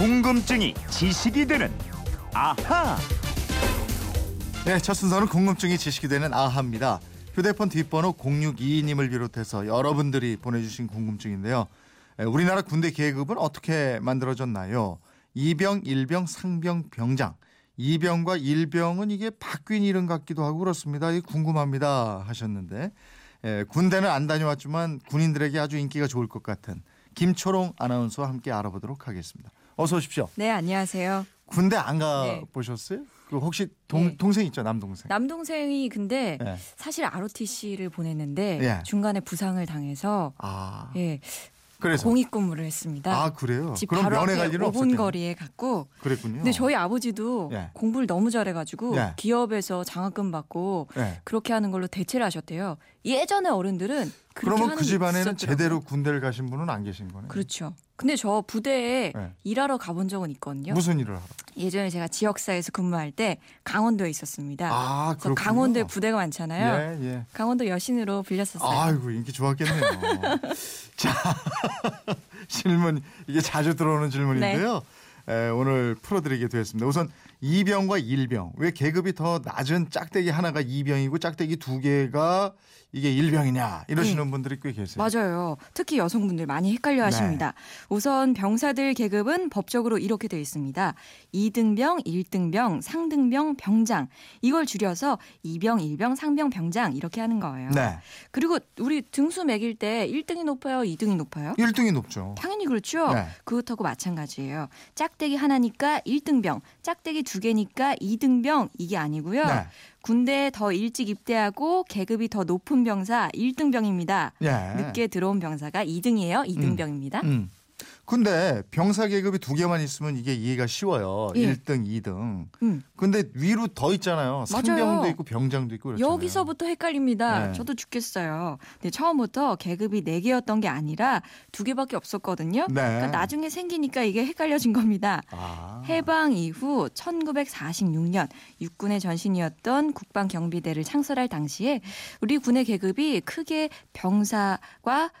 궁금증이 지식이 되는 아하. 네, 첫 순서는 궁금증이 지식이 되는 아하입니다. 휴대폰 뒷번호 0622님을 비롯해서 여러분들이 보내주신 궁금증인데요. 에, 우리나라 군대 계급은 어떻게 만들어졌나요? 이병, 일병, 상병, 병장. 이병과 일병은 이게 바뀐 이름 같기도 하고 그렇습니다. 궁금합니다 하셨는데 에, 군대는 안 다녀왔지만 군인들에게 아주 인기가 좋을 것 같은 김초롱 아나운서와 함께 알아보도록 하겠습니다. 어서 오십시오. 네, 안녕하세요. 군대 안가 네. 보셨어요? 그 혹시 동, 네. 동생 있죠 남동생? 남동생이 근데 네. 사실 ROTC를 보냈는데 예. 중간에 부상을 당해서 아 예, 그래서 공익 근무를 했습니다. 아 그래요? 집 그럼 바로 면회 갈 일은 5분 없었겠네. 거리에 갔고 그랬군요. 근데 저희 아버지도 예. 공부를 너무 잘해가지고 예. 기업에서 장학금 받고 네. 그렇게 하는 걸로 대체를 하셨대요. 예전에 어른들은 그러면 그게 집안에는. 제대로 군대를 가신 분은 안 계신 거네요. 그렇죠. 근데 저 부대에 네. 일하러 가본 적은 있거든요. 무슨 일을 하러? 예전에 제가 지역사에서 근무할 때 강원도에 있었습니다. 아 그렇군요. 강원도에 부대가 많잖아요. 예 예. 강원도 여신으로 빌렸었어요. 아이고 인기 좋았겠네요. 자 질문 이게 자주 들어오는 질문인데요. 네. 에, 오늘 풀어드리게 되었습니다. 우선 이병과 일병 왜 계급이 더 낮은 짝대기 하나가 이병이고 짝대기 두 개가 이게 일병이냐 이러시는 분들이 꽤 계세요. 맞아요. 특히 여성분들 많이 헷갈려 하십니다. 우선 병사들 계급은 법적으로 이렇게 되어 있습니다. 2등병, 1등병, 상등병, 병장. 이걸 줄여서 2병, 1병, 상병, 병장 이렇게 하는 거예요. 네, 그리고 우리 등수 매길 때 1등이 높아요, 2등이 높아요? 1등이 높죠. 당연히 그렇죠. 네. 그것하고 마찬가지예요. 짝대기 하나니까 1등병, 짝대기 두 개니까 2등병 이게 아니고요. 네. 군대에 더 일찍 입대하고 계급이 더 높은 병사 1등병입니다. 예. 늦게 들어온 병사가 2등이에요. 2등병입니다. 음. 근데 병사 계급이 두 개만 있으면 이게 이해가 쉬워요. 예. 1등, 2등. 음. 근데 위로 더 있잖아요. 상병도 있고 병장도 있고 그렇잖아요. 여기서부터 헷갈립니다. 네. 저도 죽겠어요. 근데 처음부터 계급이 4개였던 게 아니라 2개밖에 없었거든요. 네. 그러니까 나중에 생기니까 이게 헷갈려진 겁니다. 아. 해방 이후 1946년 육군의 전신이었던 국방경비대를 창설할 당시에 우리 군의 계급이 크게 병사와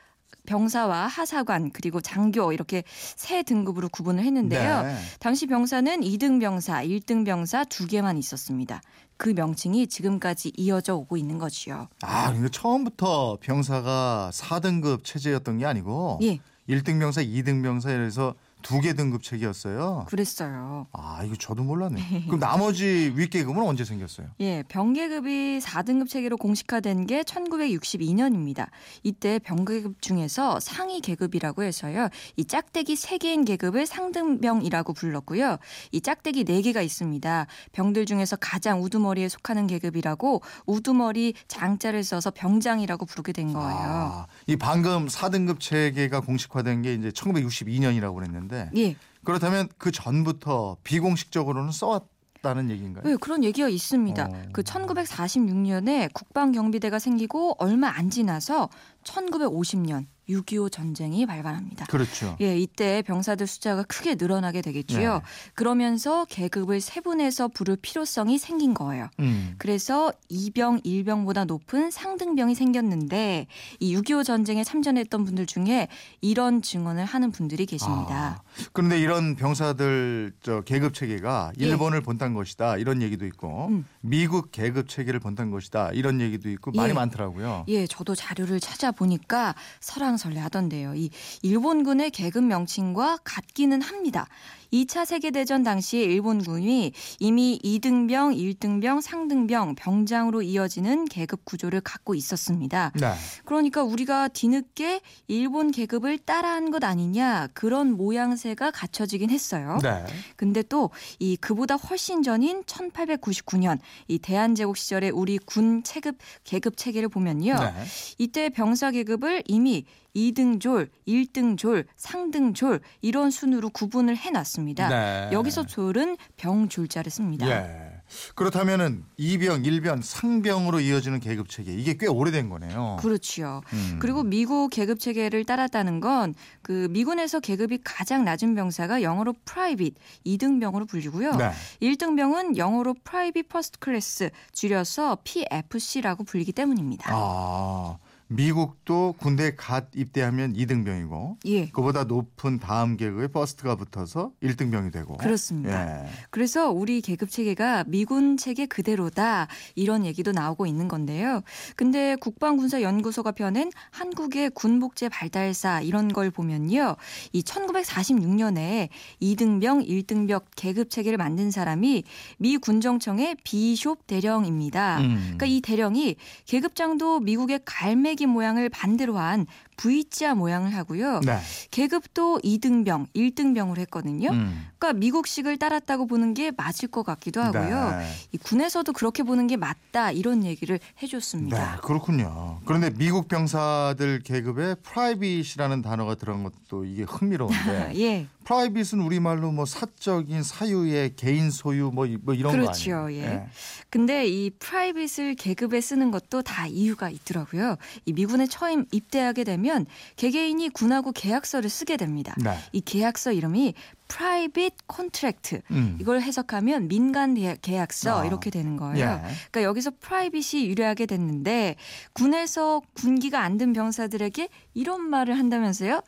병사와 하사관 그리고 장교 이렇게 세 등급으로 구분을 했는데요. 네. 당시 병사는 2등 병사, 1등 병사 두 개만 있었습니다. 그 명칭이 지금까지 이어져 오고 있는 거지요. 아, 그러니까 처음부터 병사가 4등급 체제였던 게 아니고 예, 1등 병사, 2등 병사 이래서 두 개 등급 체계였어요. 그랬어요. 아, 이거 저도 몰랐네. 그럼 나머지 윗계급은 언제 생겼어요? 예, 병계급이 4등급 체계로 공식화된 게 1962년입니다. 이때 병계급 중에서 상위 계급이라고 해서요. 이 짝대기 3개인 계급을 상등병이라고 불렀고요. 이 짝대기 4개가 있습니다. 병들 중에서 가장 우두머리에 속하는 계급이라고 우두머리 장자를 써서 병장이라고 부르게 된 거예요. 아, 이 방금 4등급 체계가 공식화된 게 이제 1962년이라고 그랬는데 예. 그렇다면 그 전부터 비공식적으로는 써왔 다는 얘기인가요? 네, 그런 얘기가 있습니다. 어. 그 1946년에 국방경비대가 생기고 얼마 안 지나서 1950년 6.25 전쟁이 발발합니다. 그렇죠. 예, 이때 병사들 숫자가 크게 늘어나게 되겠지요. 네. 그러면서 계급을 세분해서 부를 필요성이 생긴 거예요. 음. 그래서 2병, 1병보다 높은 상등병이 생겼는데 이 6.25 전쟁에 참전했던 분들 중에 이런 증언을 하는 분들이 계십니다. 아, 그런데 이런 병사들 저 계급 체계가 예. 일본을 본딴 것이다 이런 얘기도 있고 음. 미국 계급 체계를 본딴 것이다 이런 얘기도 있고 많이 예. 많더라고요. 예, 저도 자료를 찾아 보니까 설왕설래 하던데요. 이 일본군의 계급 명칭과 같기는 합니다. 2차 세계대전 당시에 일본군이 이미 2등병, 1등병, 상등병, 병장으로 이어지는 계급 구조를 갖고 있었습니다. 네. 그러니까 우리가 뒤늦게 일본 계급을 따라한 것 아니냐 그런 모양새가 갖춰지긴 했어요. 네. 근데 또 이 그보다 훨씬 전인 1899년 이 대한제국 시절에 우리 군 체급 계급 체계를 보면요. 네. 이때 병사 계급을 이미 2등졸, 1등졸, 상등졸 이런 순으로 구분을 해놨습니다. 네. 여기서 졸은 병졸자를 씁니다. 예. 그렇다면은 이병, 일병, 상병으로 이어지는 계급 체계 이게 꽤 오래된 거네요. 그렇지요. 음. 그리고 미국 계급 체계를 따랐다는 건 그 미군에서 계급이 가장 낮은 병사가 영어로 private 2등병으로 불리고요. 네. 1등병은 영어로 private first class 줄여서 PFC라고 불리기 때문입니다. 아. 미국도 군대에 갓 입대하면 2등병이고 예. 그보다 높은 다음 계급에 first가 붙어서 1등병이 되고 그렇습니다. 예. 그래서 우리 계급 체계가 미군 체계 그대로다 이런 얘기도 나오고 있는 건데요. 근데 국방군사연구소가 펴낸 한국의 군복제 발달사 이런 걸 보면요. 이 1946년에 2등병, 1등병 계급 체계를 만든 사람이 미 군정청의 비숍 대령입니다. 음. 그러니까 이 대령이 계급장도 미국의 갈매기 모양을 반대로 한 V자 모양을 하고요. 네. 계급도 2등병, 1등병으로 했거든요. 음. 그러니까 미국식을 따랐다고 보는 게 맞을 것 같기도 하고요. 네. 이 군에서도 그렇게 보는 게 맞다 이런 얘기를 네, 해줬습니다. 그렇군요. 그런데 미국 병사들 계급에 private이라는 단어가 들어간 것도 이게 흥미로운데 예, private은 우리말로 뭐 사적인 사유의 개인 소유 뭐, 이- 뭐 이런 그렇죠, 거 아니에요? 예. 근데 이 private을 계급에 쓰는 것도 다 이유가 있더라고요. 이 미군에 처음 입대하게 되면 개개인이 군하고 계약서를 쓰게 됩니다. 네. 이 계약서 이름이 private contract. 음. 이걸 해석하면 민간 대- 계약서 아. 이렇게 되는 거예요. 예. 그러니까 여기서 private이 유래하게 됐는데 군에서 군기가 안 든 병사들에게 이런 말을 한다면서요.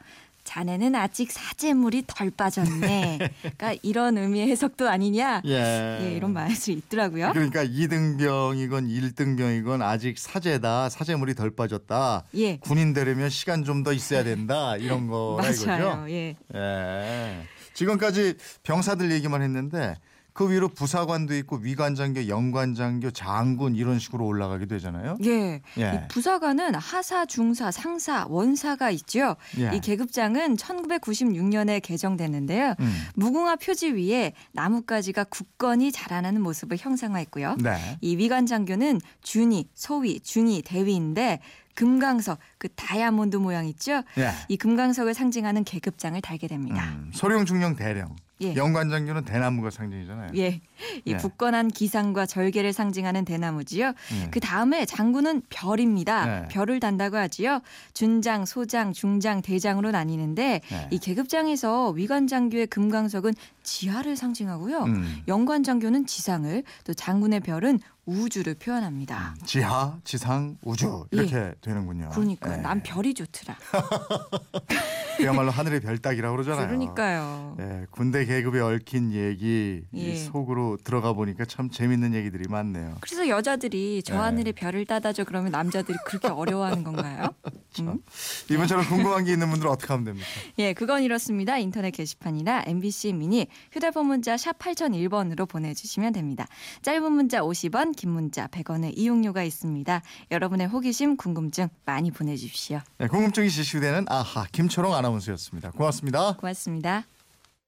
자네는 아직 사제물이 덜 빠졌네. 그러니까 이런 의미의 해석도 아니냐. 예. 예, 이런 말이 있더라고요. 그러니까 2등병이건 1등병이건 아직 사제다. 사제물이 덜 빠졌다. 예. 군인 되려면 시간 좀 더 있어야 된다. 이런 거라 이거죠. 맞아요. 예. 예. 지금까지 병사들 얘기만 했는데 그 위로 부사관도 있고 위관장교, 영관장교, 장군 이런 식으로 올라가게 되잖아요. 예. 예. 이 부사관은 하사, 중사, 상사, 원사가 있죠. 예. 이 계급장은 1996년에 개정됐는데요. 음. 무궁화 표지 위에 나뭇가지가 굳건히 자라나는 모습을 형상화했고요. 네. 이 위관 장교는 준이, 소위, 중이, 대위인데 금강석, 그 다이아몬드 모양 있죠? 예. 이 금강석을 상징하는 계급장을 달게 됩니다. 음, 소령, 중령, 대령. 예. 영관장교는 대나무가 상징이잖아요. 예. 이 예. 굳건한 기상과 절개를 상징하는 대나무지요. 예. 그 다음에 장군은 별입니다. 네. 별을 단다고 하지요. 준장, 소장, 중장, 대장으로 나뉘는데 네. 이 계급장에서 위관장교의 금강석은 지하를 상징하고요. 음. 영관장교는 지상을, 또 장군의 별은 우주를 표현합니다. 지하, 지상, 우주 이렇게 되는군요. 그러니까 예. 난 별이 좋더라. 그야말로 하늘의 별 따기라고 그러잖아요. 그러니까요. 예, 군대 계급에 얽힌 얘기 이 예. 속으로 들어가 보니까 참 재밌는 얘기들이 많네요. 그래서 여자들이 저 네. 하늘의 별을 따다줘 그러면 남자들이 그렇게 어려워하는 건가요? 음? 이번처럼 궁금한 게 있는 분들은 어떻게 하면 됩니까? 예, 그건 이렇습니다. 인터넷 게시판이나 MBC 미니 휴대폰 문자 샵 8001번으로 보내주시면 됩니다. 짧은 문자 50원, 긴 문자 100원의 이용료가 있습니다. 여러분의 호기심, 궁금증 많이 보내주십시오. 네, 궁금증이 지식되는 아하 김초롱 아나운서였습니다. 고맙습니다. 고맙습니다.